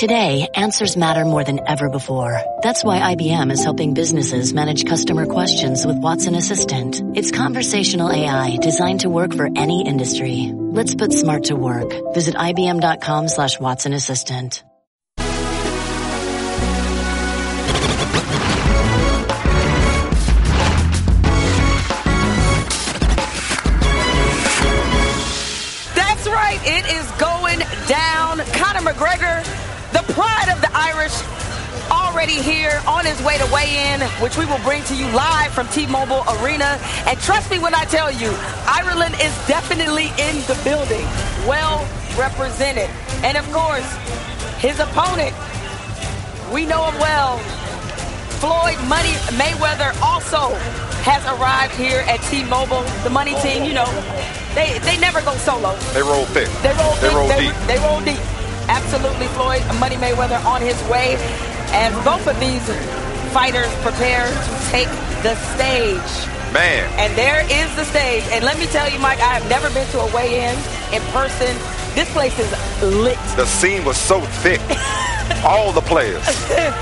Today, answers matter more than ever before. That's why IBM is helping businesses manage customer questions with Watson Assistant. It's conversational AI designed to work for any industry. Let's put smart to work. Visit IBM.com slash Watson Assistant. That's right. It is going down. Conor McGregor, pride of the Irish, already here on his way to weigh in, which we will bring to you live from T-Mobile Arena. And trust me when I tell you, Ireland is definitely in the building, well represented. And of course, his opponent, we know him well. Floyd Money Mayweather also has arrived here at T-Mobile. The money team, you know, they they never go solo. They roll thick. They roll They roll they, deep. they roll deep. Absolutely, Floyd Money Mayweather on his way as both of these fighters prepare to take the stage. Man, And there is the stage. And let me tell you, Mike, I have never been to a weigh-in in person. This place is lit. the scene was so thick. all the players,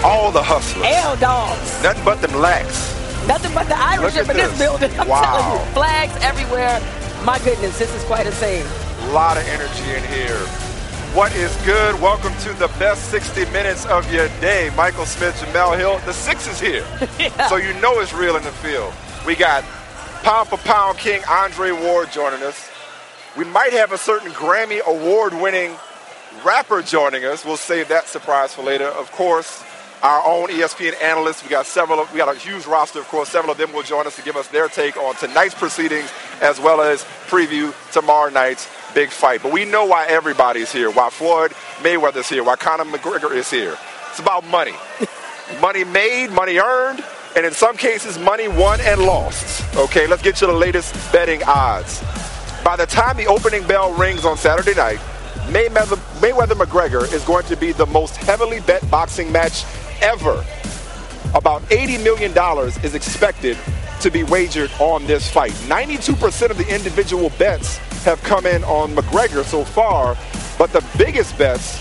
all the hustlers, L dogs. nothing but them lax. Nothing but the Irish in this this. building. I'm Wow. telling you. Flags everywhere. My goodness, this is quite a scene. A lot of energy in here. What is good? Welcome to the best 60 minutes of your day. Michael Smith, Jemele Hill. The six is here. So you know it's real in the field. We got pound for pound king Andre Ward joining us. We might have a certain Grammy award winning rapper joining us. We'll save that surprise for later. Of course, our own ESPN analysts. We got several. We got a huge roster. Of course, several of them will join us to give us their take on tonight's proceedings, as well as preview tomorrow night's big fight. But we know why everybody's here. Why Floyd Mayweather's here. Why Conor McGregor is here. It's about money. money made, money earned, and in some cases, money won and lost. Okay, let's get you the latest betting odds. By the time the opening bell rings on Saturday night, Mayweather, Mayweather McGregor is going to be the most heavily bet boxing match ever. About $80 million is expected to be wagered on this fight. 92% of the individual bets have come in on McGregor so far, but the biggest bets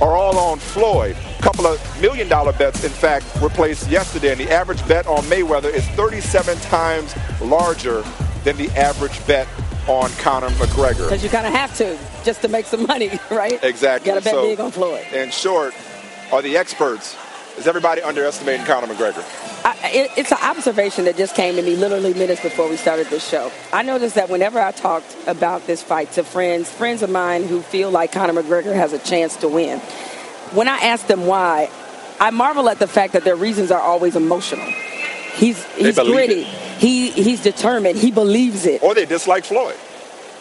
are all on Floyd. A couple of million dollar bets, in fact, were placed yesterday, and the average bet on Mayweather is 37 times larger than the average bet on Conor McGregor. Because you kind of have to just to make some money, right? Exactly. Got to bet So, big on Floyd. In short, are the experts, is everybody underestimating Conor McGregor? I, it, it's an observation that just came to me literally minutes before we started this show. I noticed that whenever I talked about this fight to friends, friends of mine who feel like Conor McGregor has a chance to win, when I ask them why, I marvel at the fact that their reasons are always emotional. He's he's gritty. it. He he's determined. He believes it. Or they dislike Floyd?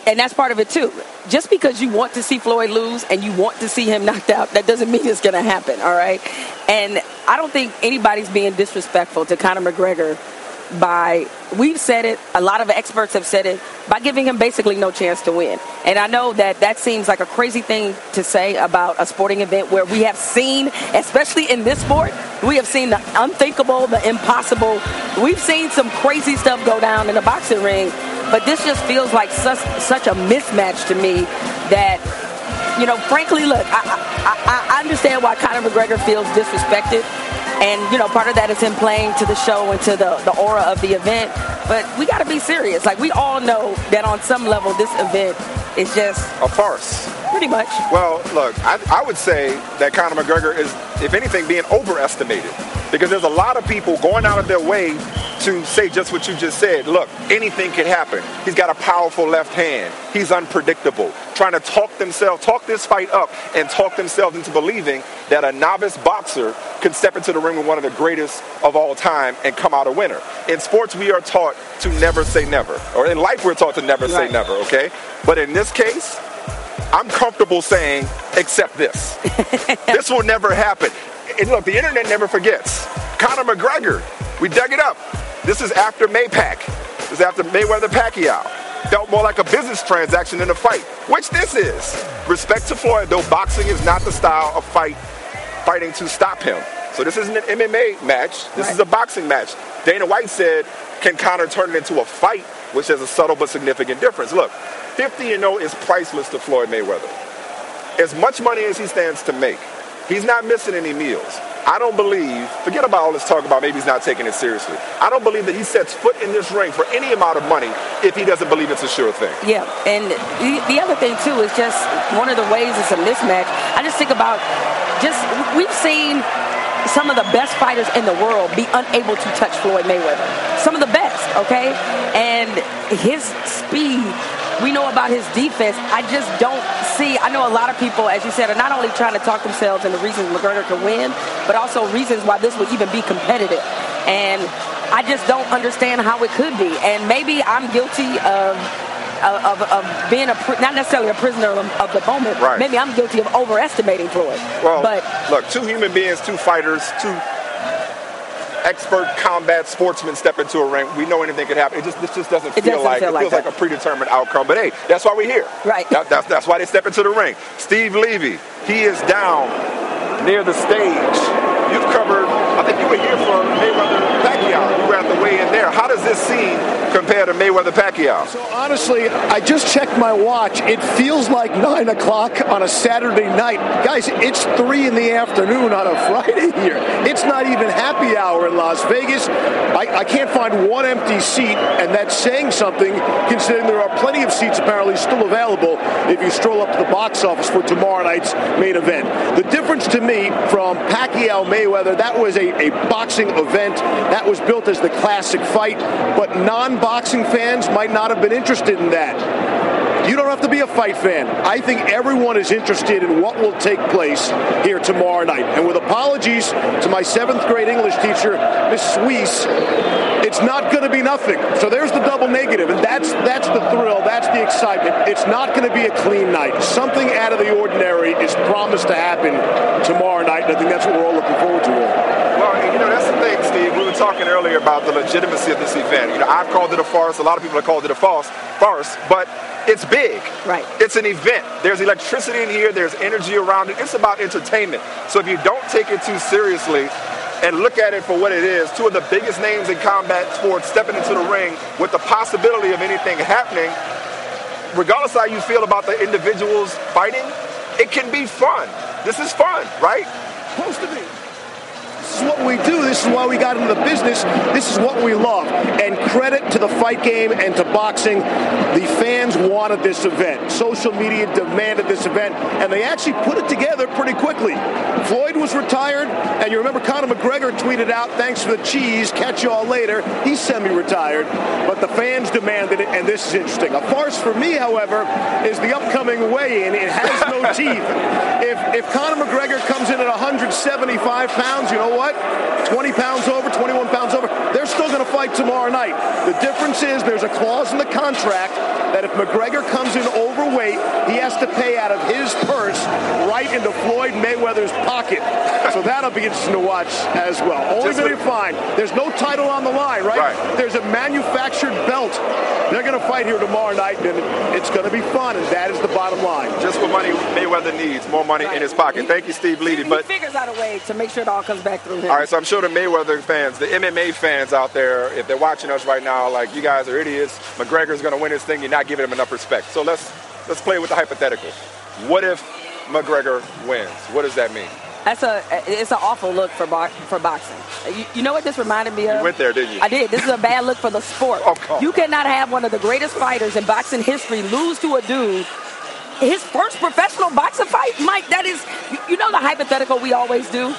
And that's part of it too. Just because you want to see Floyd lose and you want to see him knocked out, that doesn't mean it's going to happen, all right? And I don't think anybody's being disrespectful to Conor McGregor by we've said it, a lot of experts have said it, by giving him basically no chance to win. And I know that that seems like a crazy thing to say about a sporting event where we have seen, especially in this sport, we have seen the unthinkable, the impossible. We've seen some crazy stuff go down in the boxing ring, but this just feels like such such a mismatch to me that you know, frankly, look, I, I, I understand why Conor McGregor feels disrespected. And, you know, part of that is him playing to the show and to the, the aura of the event. But we got to be serious. Like, we all know that on some level, this event is just A farce. pretty much. Well, look, I, I would say that Conor McGregor is, if anything, being overestimated. Because there's a lot of people going out of their way to say just what you just said. Look, anything can happen. He's got a powerful left hand. He's unpredictable. Trying to talk themselves, talk this fight up, and talk themselves into believing that a novice boxer can step into the ring with one of the greatest of all time and come out a winner. In sports, we are taught to never say never. Or in life, we're taught to never say never, okay? But in this case, I'm comfortable saying, except this. this will never happen. And look, the internet never forgets. Conor McGregor, we dug it up. This is after Maypac. This is after Mayweather Pacquiao. Felt more like a business transaction than a fight, which this is. Respect to Floyd, though boxing is not the style of fight fighting to stop him. So this isn't an MMA match. This is a boxing match. Dana White said, can Conor turn it into a fight, which has a subtle but significant difference. Look, 50 and 0 is priceless to Floyd Mayweather. As much money as he stands to make, He's not missing any meals. I don't believe, forget about all this talk about maybe he's not taking it seriously. I don't believe that he sets foot in this ring for any amount of money if he doesn't believe it's a sure thing. Yeah, and the, the other thing, too, is just one of the ways it's a mismatch. I just think about just, we've seen some of the best fighters in the world be unable to touch Floyd Mayweather. Some of the best, okay? And his speed we know about his defense. I just don't see. I know a lot of people, as you said, are not only trying to talk themselves into reasons McGregor can win, but also reasons why this would even be competitive. And I just don't understand how it could be. And maybe I'm guilty of of, of, being a not necessarily a prisoner of, of the moment. Right. Maybe I'm guilty of overestimating Floyd. Well, but look, two human beings, two fighters, two expert combat sportsmen step into a ring, we know anything could happen. It just this just doesn't feel doesn't like feel it like feels that. like a predetermined outcome. But hey, that's why we're here. Right. That, that's that's why they step into the ring. Steve Levy, he is down near the stage. You've covered. I think you were here for Mayweather Were at the weigh-in there. How does this scene compare to Mayweather Pacquiao? So honestly, I just checked my watch. It feels like nine o'clock on a Saturday night, guys. It's three in the afternoon on a Friday here. It's not even happy hour in Las Vegas. I, I can't find one empty seat, and that's saying something considering there are plenty of seats apparently still available if you stroll up to the box office for tomorrow night's main event. The difference to me from Pacquiao Mayweather, that was a, a boxing event that was built as the classic fight, but non-boxing fans might not have been interested in that. You don't have to be a fight fan. I think everyone is interested in what will take place here tomorrow night. And with apologies to my seventh grade English teacher, Miss Suisse, it's not going to be nothing. So there's the double negative, and that's that's the thrill, that's the excitement. It's not going to be a clean night. Something out of the ordinary is promised to happen tomorrow night, and I think that's what we're all looking forward to. Well, you know, that's the thing, Steve. We were talking earlier about the legitimacy of this event. You know, I've called it a farce. A lot of people have called it a false farce, but it's big. Right. It's an event. There's electricity in here. There's energy around it. It's about entertainment. So if you don't take it too seriously and look at it for what it is, two of the biggest names in combat sports stepping into the ring with the possibility of anything happening, regardless how you feel about the individuals fighting, it can be fun. This is fun, right? Supposed to be. This is what we do. This is why we got into the business. This is what we love. And credit to the fight game and to boxing. The fans wanted this event. Social media demanded this event, and they actually put it together pretty quickly. Floyd was retired, and you remember Conor McGregor tweeted out, thanks for the cheese, catch you all later. He's semi-retired, but the fans demanded it, and this is interesting. A farce for me, however, is the upcoming weigh-in. It has no teeth. If, if Conor McGregor comes in at 175 pounds, you know what? 20 pounds over, 21 pounds over, they're still going to fight tomorrow night. The difference is there's a clause in the contract that if McGregor comes in overweight, he has to pay out of his purse right into Floyd Mayweather's pocket. So that'll be interesting to watch as well. Only Just going to be fine. There's no title on the line, right? Right. There's a manufactured belt. They're going to fight here tomorrow night, and it's going to be fun, and that is the bottom line. Just what money Mayweather needs, more money in his pocket. He- Thank you, Steve Levy. he But figures out a way to make sure it all comes back through him. All right, so I'm sure the Mayweather fans, the MMA fans out there, if they're watching us right now, like you guys are idiots. McGregor's going to win this thing. You're not giving him enough respect. So let's let's play with the hypothetical. What if McGregor wins? What does that mean? That's a it's an awful look for bo- for boxing. You, you know what this reminded me of? You went there, didn't you? I did. This is a bad look for the sport. Oh, come you cannot have one of the greatest fighters in boxing history lose to a dude. His first professional boxing fight, Mike. That is, you know the hypothetical we always do.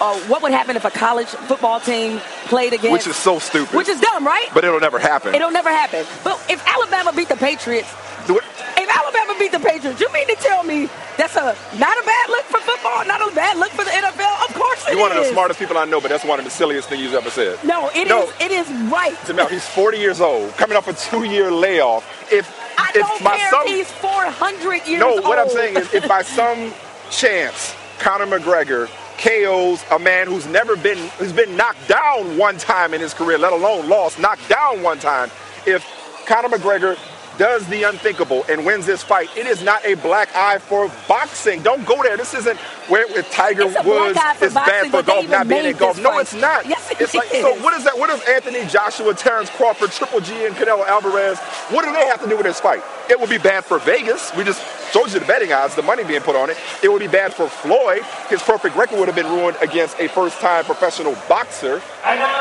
Uh, what would happen if a college football team played against? Which is so stupid. Which is dumb, right? But it'll never happen. It'll never happen. But if Alabama beat the Patriots, if Alabama beat the Patriots, you mean to tell me that's a not a bad look for football, not a bad look for the NFL? Of course it You're one of the smartest people I know, but that's one of the silliest things you've ever said. No, it is. No. It is right. Jemele, he's 40 years old, coming off a two-year layoff. If I if don't by care some he's 400 years no, old. No, what I'm saying is, if by some chance Conor McGregor KOs a man who's never been who's been knocked down one time in his career, let alone lost, knocked down one time, if Conor McGregor does the unthinkable and wins this fight, it is not a black eye for boxing. Don't go there. This isn't where with Tiger It's Woods is bad for golf not being in golf. No, fight. it's not. Yes, it it's like is. so. What is that? What if Anthony Joshua, Terrence Crawford, Triple G, and Canelo Alvarez? What do they have to do with this fight? It would be bad for Vegas. We just told you the betting odds, the money being put on it. It would be bad for Floyd. His perfect record would have been ruined against a first-time professional boxer,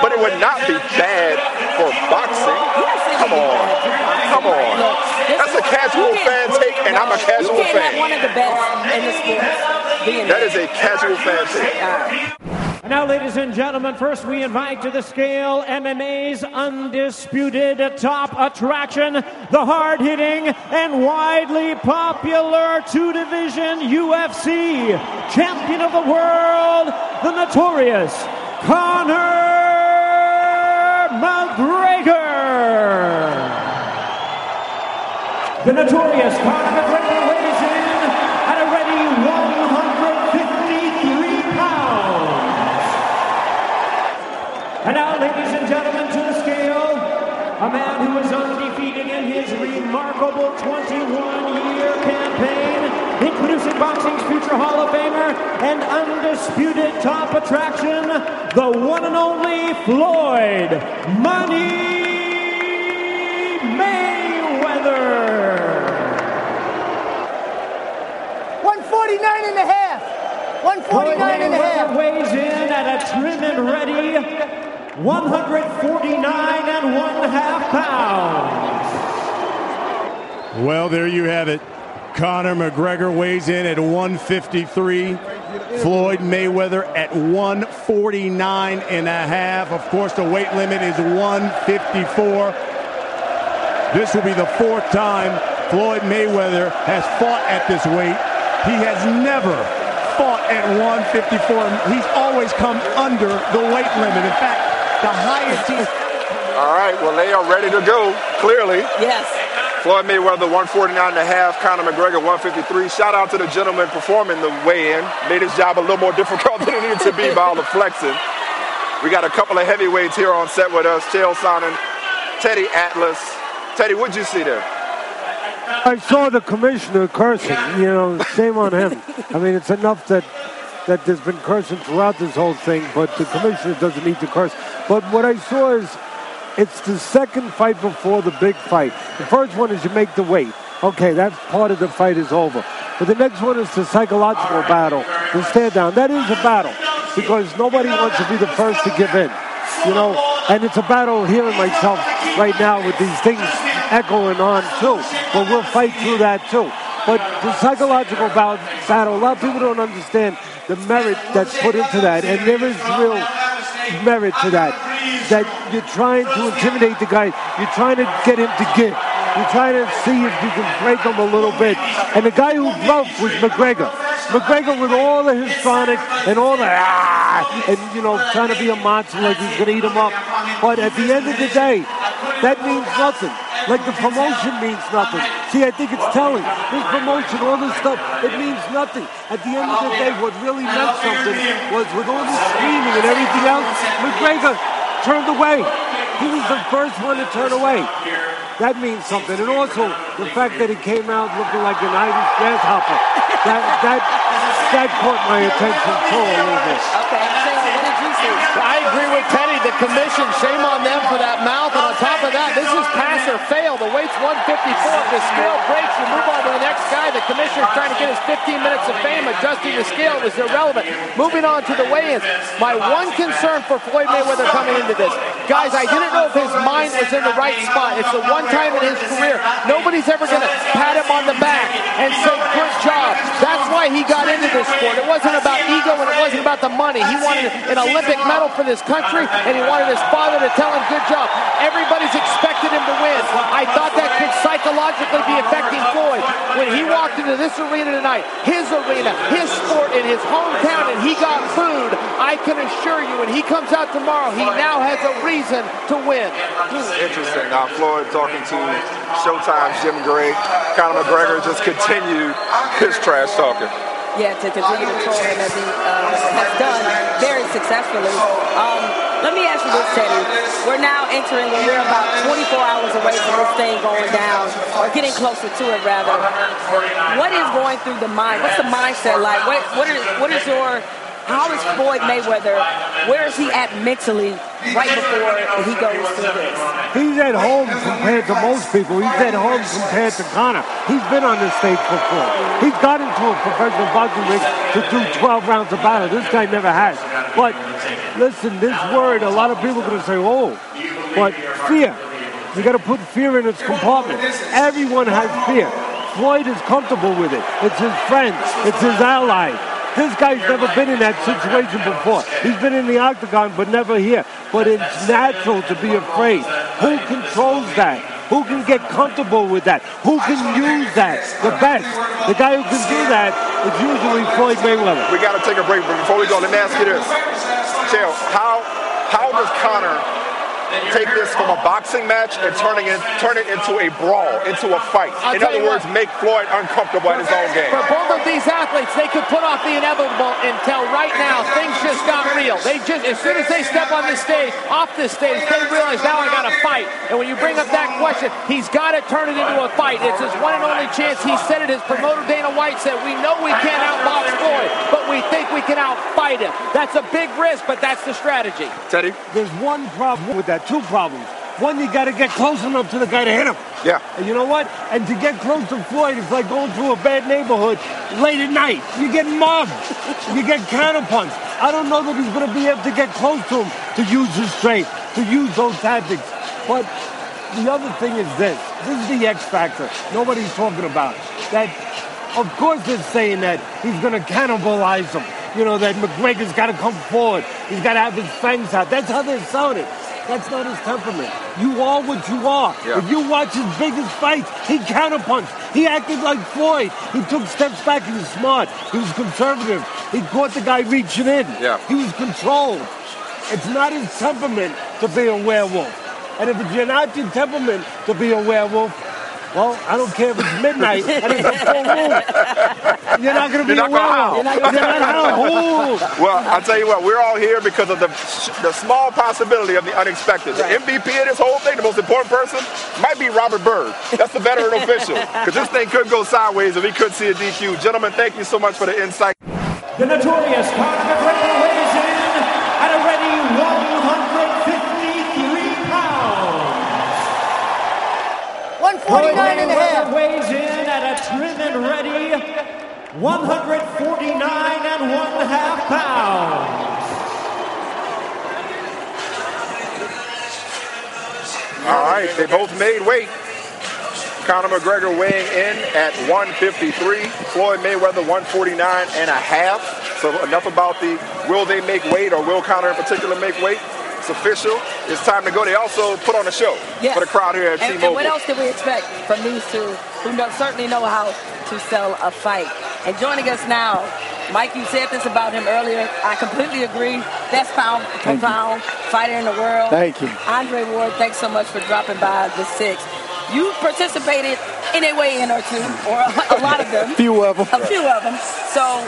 but it would not be bad for boxing. Come on, come on. That's a casual fan take, and I'm a casual you fan. one of the best in the sport. That is a casual fan take. Now, ladies and gentlemen, first we invite to the scale MMA's undisputed top attraction, the hard hitting and widely popular two division UFC champion of the world, the notorious Conor The notorious Conor McGregor weighs in at a ready 153 pounds. And now, ladies and gentlemen, to the scale, a man who is undefeated in his remarkable 21-year campaign, introducing boxing's future Hall of Famer and undisputed top attraction, the one and only Floyd Money Mayweather. 149 and a half. 149 and a half. weighs in at a trim and ready 149 and one half pounds. Well, there you have it. Conor McGregor weighs in at 153. Floyd Mayweather at 149 and a half. Of course, the weight limit is 154. This will be the fourth time Floyd Mayweather has fought at this weight. He has never fought at 154. He's always come under the weight limit. In fact, the highest he's. All right, well, they are ready to go, clearly. Yes. Floyd Mayweather 149 and a half, Conor McGregor 153. Shout out to the gentleman performing the weigh-in. Made his job a little more difficult than it needed to be by all the flexing. We got a couple of heavyweights here on set with us. Chael Sonnen, Teddy Atlas. Teddy, what'd you see there? I saw the commissioner cursing. You know, shame on him. I mean, it's enough that that there's been cursing throughout this whole thing, but the commissioner doesn't need to curse. But what I saw is it's the second fight before the big fight. The first one is you make the weight. Okay, that's part of the fight is over. But the next one is the psychological battle, the stare down. That is a battle because nobody wants to be the first to give in. You know, and it's a battle hearing myself right now with these things echoing on too. But we'll fight through that too. But the psychological battle, a lot of people don't understand the merit that's put into that, and there is real merit to that. That you're trying to intimidate the guy, you're trying to get him to give. You're trying to see if you can break him a little bit. And the guy who broke was McGregor. McGregor with all the histrionic and all the ah, and you know trying to be a monster like he's gonna eat him up. But at the end of the day, that means nothing. Like the promotion means nothing. See, I think it's telling. This promotion, all this stuff, it means nothing. At the end of the day, what really meant something was with all this screaming and everything else, McGregor turned away. He was the first one to turn away. That means something. And also the fact that he came out looking like an Irish grasshopper. That that that caught my attention too a little bit. Okay. Chael, what did you see? I agree with Teddy. The commission, shame on them for that mouth. And on top of that, this is pass or fail. The weight's 154. If the scale breaks, you move on to the next guy. The commissioner's trying to get his 15 minutes of fame. Adjusting the scale was irrelevant. Moving on to the weigh-ins. My one concern for Floyd Mayweather coming into this, guys, I didn't know if his mind was in the right spot. It's the one time in his career nobody's ever going to pat him on the back and say, "Good job." That's why he got into this sport. It wasn't about ego and it wasn't about the money. He wanted an Olympic medal for this country, and he wanted his father to tell him, "Good job." Everybody's expected him to win. I thought that could psychologically be affecting Floyd when he walked into this arena tonight, his arena, his sport in his hometown, and he got booed. I can assure you, when he comes out tomorrow, he now has a reason to win. Interesting. Now, Floyd talking to Showtime's Jim Gray. Conor McGregor just continued his trash talking. Yeah, to continue to troll him as he uh, has done very successfully. Um, let me ask you this, Teddy. We're now entering, when we're about 24 hours away from this thing going down, or getting closer to it, rather. What is going through the mind? What's the mindset like? What, what, is, what is your how is Floyd Mayweather? Where is he at mentally right before he goes through this? He's at home compared to most people. He's at home compared to Conor. He's been on this stage before. He's got into a professional boxing ring to do 12 rounds of battle. This guy never has. But listen, this word, a lot of people are going to say, oh, but fear. You got to put fear in its compartment. Everyone has fear. Floyd is comfortable with it. It's his friend. It's his ally. This guy's never been in that situation before. He's been in the octagon, but never here. But it's natural to be afraid. Who controls that? Who can get comfortable with that? Who can use that? The best. The guy who can do that is usually Floyd Mayweather. We got to take a break, but before we go, let me ask you this. Chael, how, how does Conor take this from a boxing match and turning it turn it into a brawl, into a fight. I'll In other words, what. make Floyd uncomfortable in his own game. For both of these athletes, they could put off the inevitable until right now things just got real. They just, as soon as they step on this stage, off this stage, they realize now I got to fight. And when you bring up that question, he's got to turn it into a fight. It's his one and only chance. He said it. His promoter Dana White said, "We know we can't outbox Floyd, but we think we can outfight him." That's a big risk, but that's the strategy. Teddy? There's one problem with that, two problems. One, you got to get close enough to the guy to hit him. Yeah. And you know what? And to get close to Floyd, it's like going through a bad neighborhood late at night. You get mugged. you get counterpunched. I don't know that he's going to be able to get close to him to use his strength, to use those tactics. But the other thing is this. This is the X factor. Nobody's talking about. That, of course, they're saying that he's going to cannibalize him. You know, that McGregor's got to come forward. He's got to have his fangs out. That's how they're selling it. That's not his temperament. You are what you are. Yeah. If you watch his biggest fights, he counterpunched. He acted like Floyd. He took steps back. He was smart. He was conservative. He caught the guy reaching in. Yeah. He was controlled. It's not his temperament to be a werewolf. And if it's not your temperament to be a werewolf, well, I don't care if it's midnight and it's a full moon. You're not going to be You're a not gonna You're not going to howl. Well, I'll tell you what, we're all here because of the the small possibility of the unexpected. The MVP of this whole thing, the most important person, might be Robert Byrd. That's the veteran official. Because this thing could go sideways if he could see a DQ. Gentlemen, thank you so much for the insight. The notorious Conor McGregor 149 and a half. Weighs in at a trim and ready 149 and one half pounds. All right, they both made weight. Conor McGregor weighing in at 153. Floyd Mayweather 149 and a half. So enough about the will they make weight or will Conor in particular make weight? It's official. It's time to go. They also put on a show Yes. for the crowd here at and, T-Mobile. and what else did we expect from these two who know, certainly know how to sell a fight? And joining us now, Mike, you said this about him earlier. I completely agree. Best pound per pound fighter in the world. Thank you. Andre Ward, thanks so much for dropping by the six. You participated in a weigh-in or two, or a, a lot of them. A few of them. A few of them. So,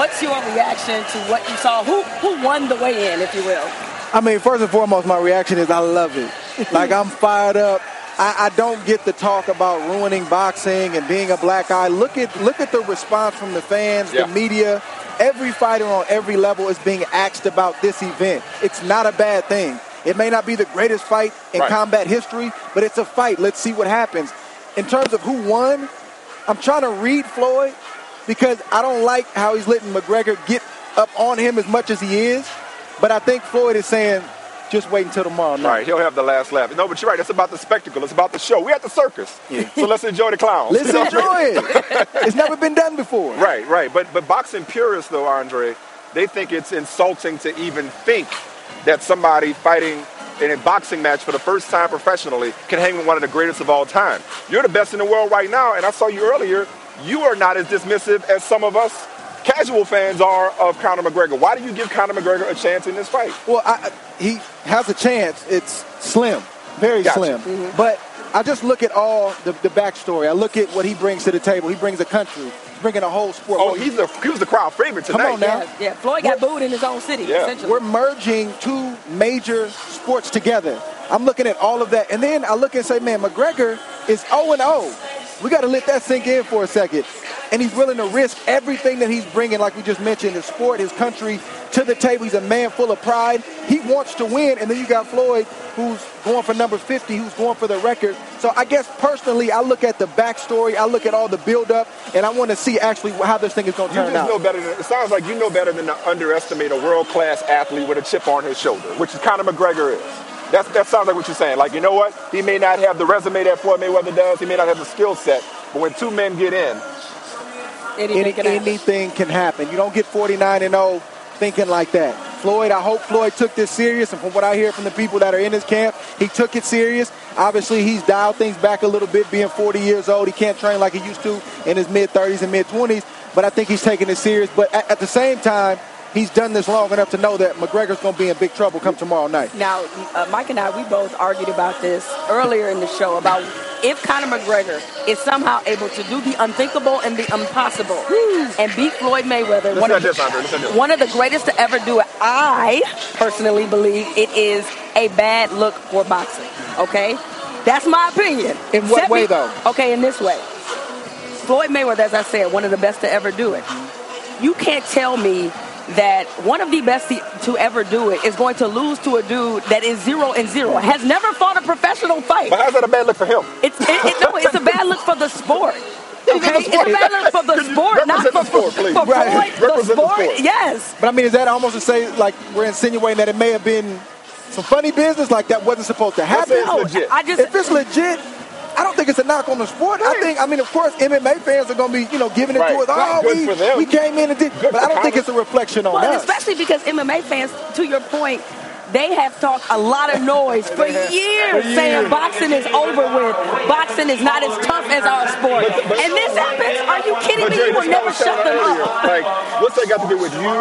what's your reaction to what you saw? Who who won the weigh-in, if you will? I mean, first and foremost, my reaction is I love it. Like I'm fired up. I, I don't get the talk about ruining boxing and being a black eye. Look at look at the response from the fans, Yeah. the media. Every fighter on every level is being asked about this event. It's not a bad thing. It may not be the greatest fight in Right. combat history, but it's a fight. Let's see what happens. In terms of who won, I'm trying to read Floyd because I don't like how he's letting McGregor get up on him as much as he is. But I think Floyd is saying, just wait until tomorrow night. Right, he'll have the last laugh. No, but you're right. It's about the spectacle. It's about the show. We're at the circus, so let's enjoy the clowns. Let's enjoy it. it's never been done before. Right, right. But but boxing purists, though, Andre, they think it's insulting to even think that somebody fighting in a boxing match for the first time professionally can hang with one of the greatest of all time. You're the best in the world right now, and I saw you earlier. You are not as dismissive as some of us casual fans are of Conor McGregor. Why do you give Conor McGregor a chance in this fight? Well, I, I- he has a chance. It's slim, very Gotcha. slim. Mhm. But I just look at all the, the backstory. I look at what he brings to the table. He brings a country. He's bringing a whole sport. Oh, he's the he was the crowd favorite tonight. Come on now. Yeah, yeah. Floyd got booed in his own city, essentially. We're merging two major sports together. I'm looking at all of that. And then I look and say, man, McGregor is 0 and 0 We got to let that sink in for a second. And he's willing to risk everything that he's bringing, like we just mentioned, his sport, his country, to the table. He's a man full of pride. He wants to win. And then you got Floyd, who's going for number 50, who's going for the record. So I guess personally, I look at the backstory, I look at all the buildup, and I want to see actually how this thing is going to turn out. know better than it sounds like you know better than to underestimate a world class athlete with a chip on his shoulder, which is Conor McGregor is. That's, that sounds like what you're saying. Like, you know what? He may not have the resume that Floyd Mayweather does. He may not have the skill set. But when two men get in, Anything Any, can happen. anything can happen. You don't get 49 and 0 thinking like that. Floyd, I hope Floyd took this serious, and from what I hear from the people that are in his camp, he took it serious. Obviously, he's dialed things back a little bit, being 40 years old. He can't train like he used to in his mid 30s and mid 20s, but I think he's taking it serious. But at, at the same time, he's done this long enough to know that McGregor's going to be in big trouble come tomorrow night. Now, uh, Mike and I, we both argued about this earlier in the show about if Conor McGregor is somehow able to do the unthinkable and the impossible and beat Floyd Mayweather, one to of, this, Andre, listen to this. one of the greatest to ever do it, I personally believe it is a bad look for boxing. Okay? That's my opinion. In what Set way, me- though? Okay, in this way. Floyd Mayweather, as I said, one of the best to ever do it. You can't tell me that one of the best to- to ever do it is going to lose to a dude that is zero and zero, has never fought a professional fight. but how's that a bad look for him? It's it, it, no, it's a bad look for the sport. Okay, it's a bad look for the sport, not represent for, the sport, please? for Right. Floyd. The Represent the sport, sport. yes. But I mean, is that almost to say like we're insinuating that it may have been some funny business like that wasn't supposed to happen? say it's legit. I just if it's legit, I don't think it's a knock on the sport. I think, I mean, of course, MMA fans are going to be, you know, giving it Right. to us. Right. Oh, Good we, we came in and did, Good but I don't think it's a reflection on Well, us. especially because MMA fans, to your point, they have talked a lot of noise for years saying boxing is over with. Boxing is not as tough as our sport. But- but- and this happens. Are you kidding me? Jay, You will never shut them earlier. up. Like, what's that got to do with you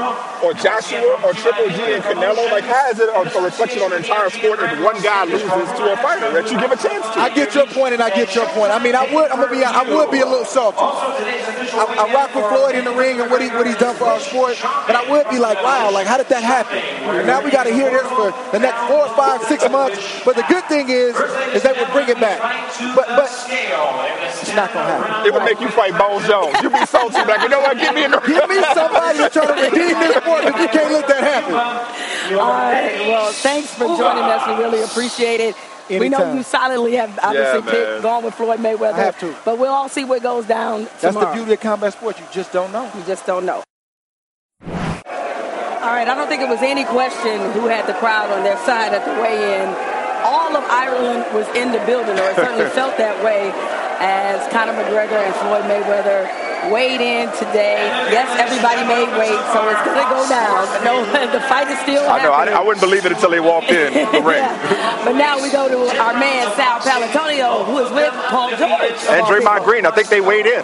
or Joshua or Triple G and Canelo? Like, how is it a, a reflection on the entire sport if one guy loses to a fighter that you give a chance to? I get your point, and I get your point. I mean, I would, I'm gonna be, I would be a little salty. I, I rock with Floyd in the ring and what he, what he's done for our sport, but I would be like, wow, like how did that happen? And now we got to hear this for the next four, five, six months. But the good thing is, is that we'll bring it back. But, but it's not gonna happen. it would make you fight Bone Jones. You'd be salty, like, you know what? Get me in the Give me somebody to try to redeem this sport because we can't let that happen. All right. Well, thanks for joining us. We really appreciate it. We know Anytime. you solidly have obviously Yeah, picked, gone with Floyd Mayweather. I have to. But we'll all see what goes down That's the beauty of combat sports. You just don't know. You just don't know. All right, I don't think it was any question who had the crowd on their side at the weigh-in. All of Ireland was in the building, or it certainly felt that way, as Conor McGregor and Floyd Mayweather weighed in today. Yes, everybody made weight, so it's going to go down. But no, the fight is still I know. I. I wouldn't believe it until they walked in the ring. Yeah. But now we go to our man Sal Paolantonio, who is with Paul George. And Draymond people. Green, I think they weighed in.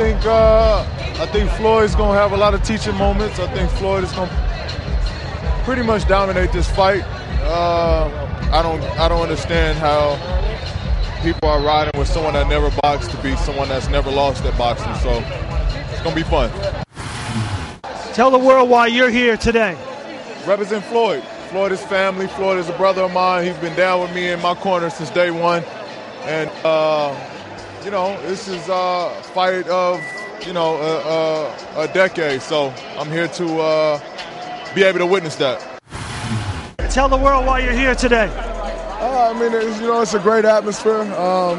I think uh, I think Floyd's gonna have a lot of teaching moments. I think Floyd is gonna pretty much dominate this fight. Uh, I don't I don't understand how people are riding with someone that never boxed to beat someone that's never lost at boxing. So it's gonna be fun. Tell the world why you're here today. Represent Floyd. Floyd is family. Floyd is a brother of mine. He's been down with me in my corner since day one, and uh, you know this is a fight of you know a, a, a decade. So I'm here to uh, be able to witness that. Tell the world why you're here today. Uh, I mean, it's, you know, it's a great atmosphere. Um,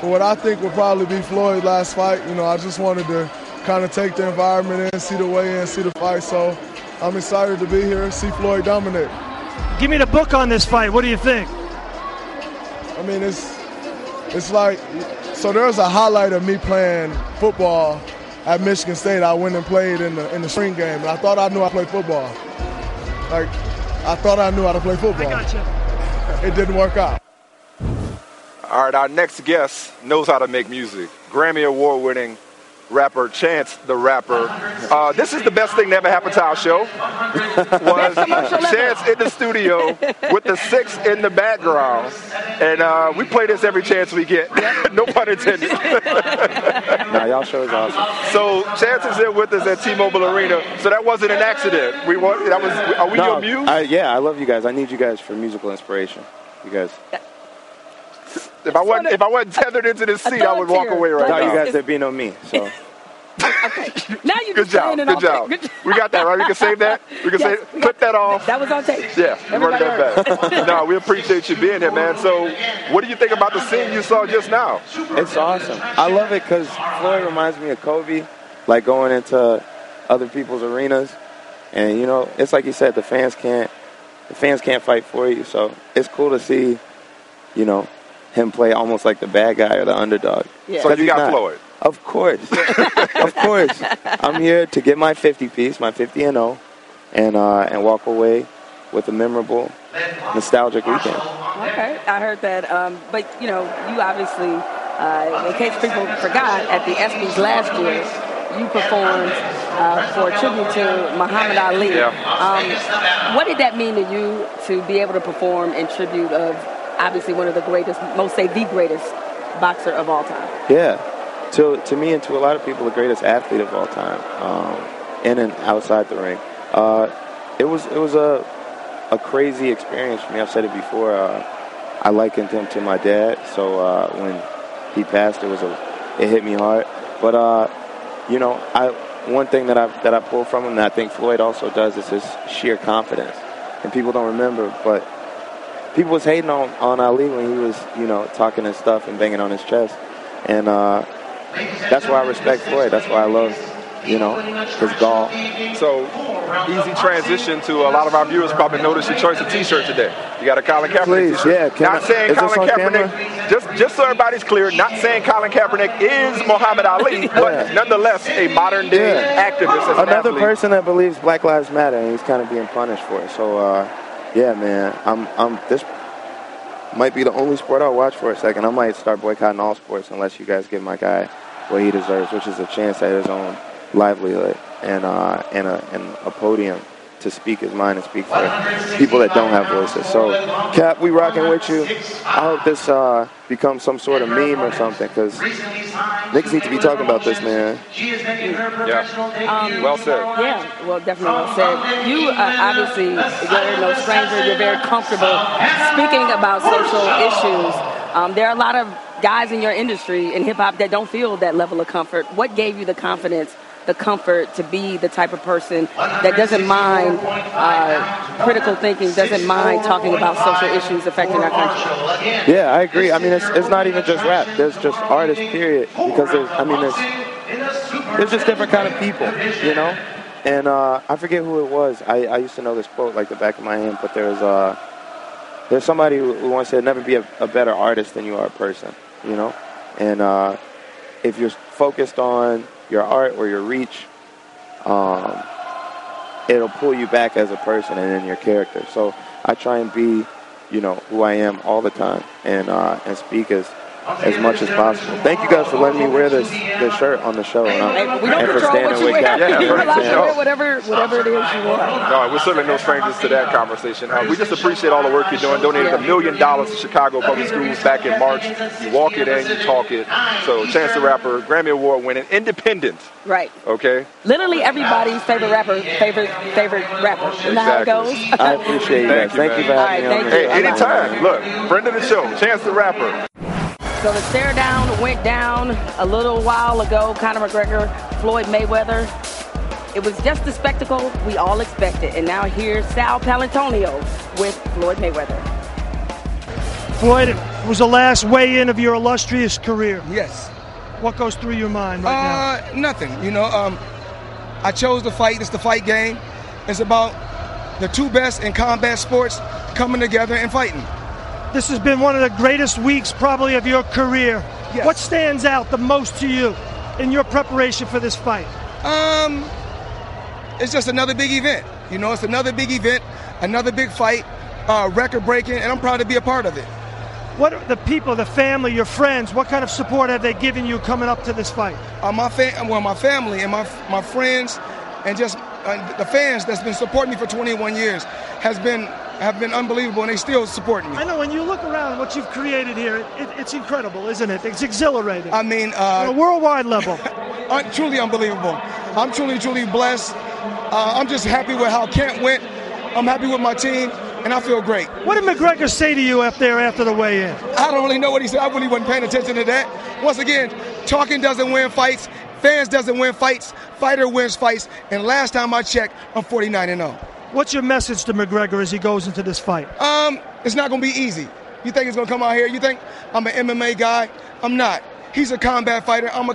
for what I think will probably be Floyd's last fight, you know, I just wanted to kind of take the environment in, see the weigh-in, see the fight. So I'm excited to be here, see Floyd dominate. Give me the book on this fight. What do you think? I mean, it's it's like so. There's a highlight of me playing football at Michigan State. I went and played in the in the spring game, and I thought I knew how to play football. Like I thought I knew how to play football. I got. It didn't work out. All right, our next guest knows how to make music. Grammy Award winning rapper Chance the Rapper. Uh, this is the best thing that ever happened to our show. Was Chance in the studio with the six in the background. And uh, we play this every chance we get. no pun intended. Nah, y'all show is awesome. so Chance is here with us at T-Mobile Arena. So that wasn't an accident. We want that was are we No, your muse? I, yeah, I love you guys. I need you guys for musical inspiration. You guys. If I wasn't, if I wasn't tethered into this seat, I would walk away right no, now. you guys, there be no me. So Now you Good job. Good off job. tape. Good We got that right. We can save that. We can Yes, say we put that off. That was on tape. Yeah, we run that heard. back. no, we appreciate you being here, man. So, what do you think about the scene you saw just now? it's awesome. I love it because Floyd reminds me of Kobe, like going into other people's arenas, and you know, it's like you said, the fans can't, the fans can't fight for you. So it's cool to see, you know, him play almost like the bad guy or the underdog. So 'Cause you got not. Floyd. Of course, of course. I'm here to get my 50 piece, my 50 and 0, and uh, and walk away with a memorable, nostalgic weekend. Okay, I heard that. Um, but you know, you obviously, uh, in case people forgot, at the ESPYS last year, you performed uh, for a tribute to Muhammad Ali. Yeah. Um, what did that mean to you to be able to perform in tribute of obviously one of the greatest, most say the greatest boxer of all time? Yeah, to to me and to a lot of people, the greatest athlete of all time, um, in and outside the ring. Uh, it was it was a a crazy experience for me. I've said it before. Uh, I likened him to my dad. So uh, when he passed, it was a it hit me hard. But uh, you know, I one thing that I that I pulled from him that I think Floyd also does is his sheer confidence. And people don't remember, but people was hating on, on Ali when he was, you know, talking his stuff and banging on his chest. And uh, that's why I respect Floyd. That's why I love, you know, his gall. So, easy transition to a lot of our viewers probably noticed your choice of T-shirt today. You got a Colin Kaepernick Please, T-shirt. yeah, can not I- saying is Colin Kaepernick. Just, just so everybody's clear, not saying Colin Kaepernick is Muhammad Ali, but nonetheless a modern day activist. As an Another athlete. person that believes Black Lives Matter, and he's kind of being punished for it. So, uh, yeah, man, I'm, I'm. This might be the only sport I'll watch for a second. I might start boycotting all sports unless you guys give my guy what he deserves, which is a chance at his own livelihood and uh, and a and a podium to speak his mind and speak for people that don't have voices. So, Cap, we rocking with you. I hope this uh, becomes some sort of meme or something because niggas need to be talking about this, man. Yeah. well said. Yeah, well, definitely well said. You uh, obviously, you're no stranger. You're very comfortable speaking about social issues. Um, there are a lot of guys in your industry in hip hop that don't feel that level of comfort. What gave you the confidence, the comfort to be the type of person that doesn't mind uh, critical thinking, doesn't mind talking about social issues affecting our country? Yeah, I agree. I mean, it's, it's not even just rap. There's just artists, period. Because there's, I mean, there's, there's just different kind of people, you know. And uh, I forget who it was. I, I used to know this quote like the back of my hand, but there's uh, there's somebody who, who once said, "Never be a, a better artist than you are a person," you know. And uh, if you're focused on your art or your reach, um, it'll pull you back as a person and in your character. So I try and be, you know, who I am all the time and uh, and speak as as much as possible. Thank you guys for letting me wear this this shirt on the show and, I'm, We don't and for control what standing you with wear. Cap. You're allowed to Yeah. wear whatever, whatever it is you want. No, we're certainly no strangers to that conversation. Uh, we just appreciate all the work you're doing. Donated a million dollars to Chicago Public Schools back in March. You walk it and you talk it. So, Chance the Rapper, Grammy Award winning, independent. Right. Okay. Literally everybody's favorite rapper, favorite favorite rapper. Isn't that how it Exactly. goes? I appreciate you guys. Thank you for All having right, me thank here. you. Hey, anytime. Look, friend of the show, Chance the Rapper. So the stare down went down a little while ago. Conor McGregor, Floyd Mayweather. It was just the spectacle we all expected. And now here's Sal Paolantonio with Floyd Mayweather. Floyd, it was the last weigh-in of your illustrious career. Yes. What goes through your mind right now? Uh, nothing. You know, um, I chose to fight. It's the fight game. It's about the two best in combat sports coming together and fighting. This has been one of the greatest weeks probably of your career. What stands out the most to you in your preparation for this fight? Um, it's just another big event. You know, it's another big event, another big fight, uh, record breaking, and I'm proud to be a part of it. What are the people, the family, your friends, what kind of support have they given you coming up to this fight? Uh, my fam- well, my family and my my friends, and just uh, the fans that's been supporting me for 21 years has been have been unbelievable, and they still support me. I know when you look around what you've created here, it, it, it's incredible, isn't it? It's exhilarating. I mean, uh, on a worldwide level. un- truly unbelievable. I'm truly, truly blessed. Uh, I'm just happy with how Kent went. I'm happy with my team. and I feel great. What did McGregor say to you up there after the weigh-in? I don't really know what he said. I really wasn't paying attention to that. Once again, talking doesn't win fights. Fans doesn't win fights. Fighter wins fights. And last time I checked, I'm 49 and 0. What's your message to McGregor as he goes into this fight? Um, it's not going to be easy. You think he's going to come out here? You think I'm an MMA guy? I'm not. He's a combat fighter. I'm a,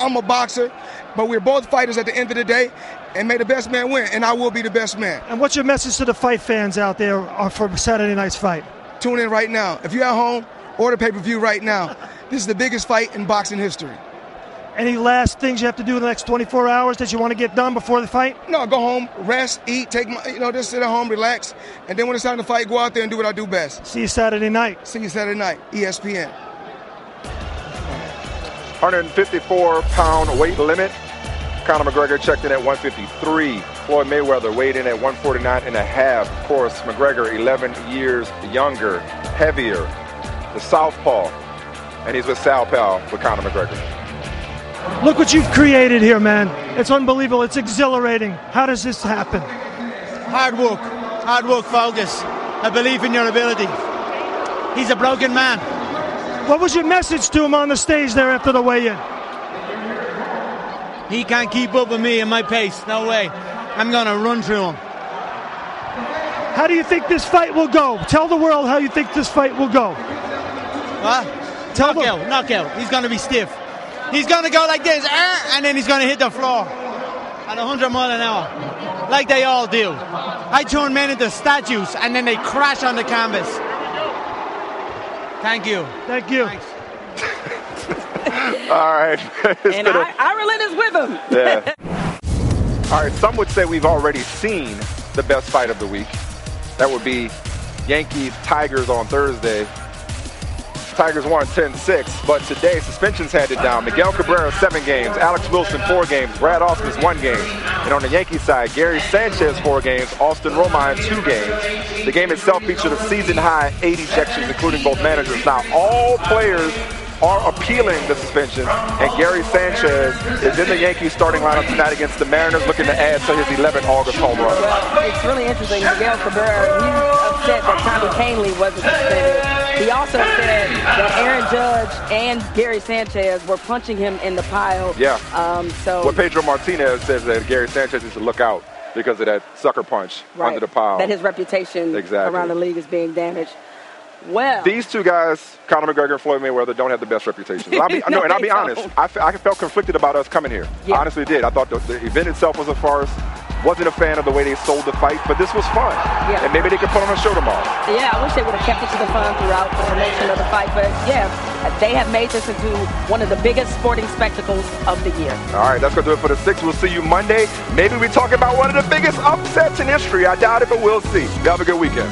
I'm a boxer. But we're both fighters at the end of the day, and may the best man win, and I will be the best man. And what's your message to the fight fans out there uh, for Saturday night's fight? Tune in right now. If you're at home, order pay per view right now. This is the biggest fight in boxing history. Any last things you have to do in the next 24 hours that you want to get done before the fight? No, go home, rest, eat, take my, you know, just sit at home, relax, and then when it's time to fight, go out there and do what I do best. See you Saturday night. See you Saturday night, ESPN. 154 pound weight limit. Conor McGregor checked in at 153. Floyd Mayweather weighed in at 149 and a half. Of course, McGregor 11 years younger, heavier, the southpaw, and he's with Sal Pal with Conor McGregor. Look what you've created here, man. It's unbelievable. It's exhilarating. How does this happen? Hard work. Hard work, focus. A belief in your ability. He's a broken man. What was your message to him on the stage there after the weigh-in? He can't keep up with me and my pace. No way. I'm going to run through him. How do you think this fight will go? Tell the world how you think this fight will go. What? Tell knockout, knockout. He's going to be stiff. He's going to go like this, eh, and then he's going to hit the floor at 100 mile an hour, like they all do. I turn men into statues, and then they crash on the canvas. Thank you. Thank you. All right. and I, Ireland is with him. yeah. All right. Some would say we've already seen the best fight of the week. That would be Yankees Tigers on Thursday. Tigers won 10-6, but today suspensions handed down. Miguel Cabrera seven games, Alex Wilson four games, Brad Ausmus one game, and on the Yankee side, Gary Sanchez four games, Austin Romine two games. The game itself featured a season-high eight ejections, including both managers. Now all players are appealing the suspension, and Gary Sanchez is in the Yankees starting lineup tonight against the Mariners, looking to add to his 11th August home run. It's really interesting. Miguel Cabrera, he's upset that Tommy Kahnle wasn't suspended. He also said that Aaron Judge and Gary Sanchez were punching him in the pile. Yeah. Um, so. What Pedro Martinez says that Gary Sanchez needs to look out because of that sucker punch right, under the pile. That his reputation exactly. around the league is being damaged. Well, these two guys, Conor McGregor and Floyd Mayweather, don't have the best reputations. I'll be, no, no, and I'll be honest. I, I felt conflicted about us coming here. Yeah. I honestly did. I thought the, the event itself was a farce. Wasn't a fan of the way they sold the fight, but this was fun. Yeah. And maybe they could put on a show tomorrow. Yeah, I wish they would have kept it to the fun throughout the promotion of the fight. But yeah, they have made this into one of the biggest sporting spectacles of the year. All right, that's going to do it for the six. We'll see you Monday. Maybe we talk about one of the biggest upsets in history. I doubt it, but we'll see. Have a good weekend.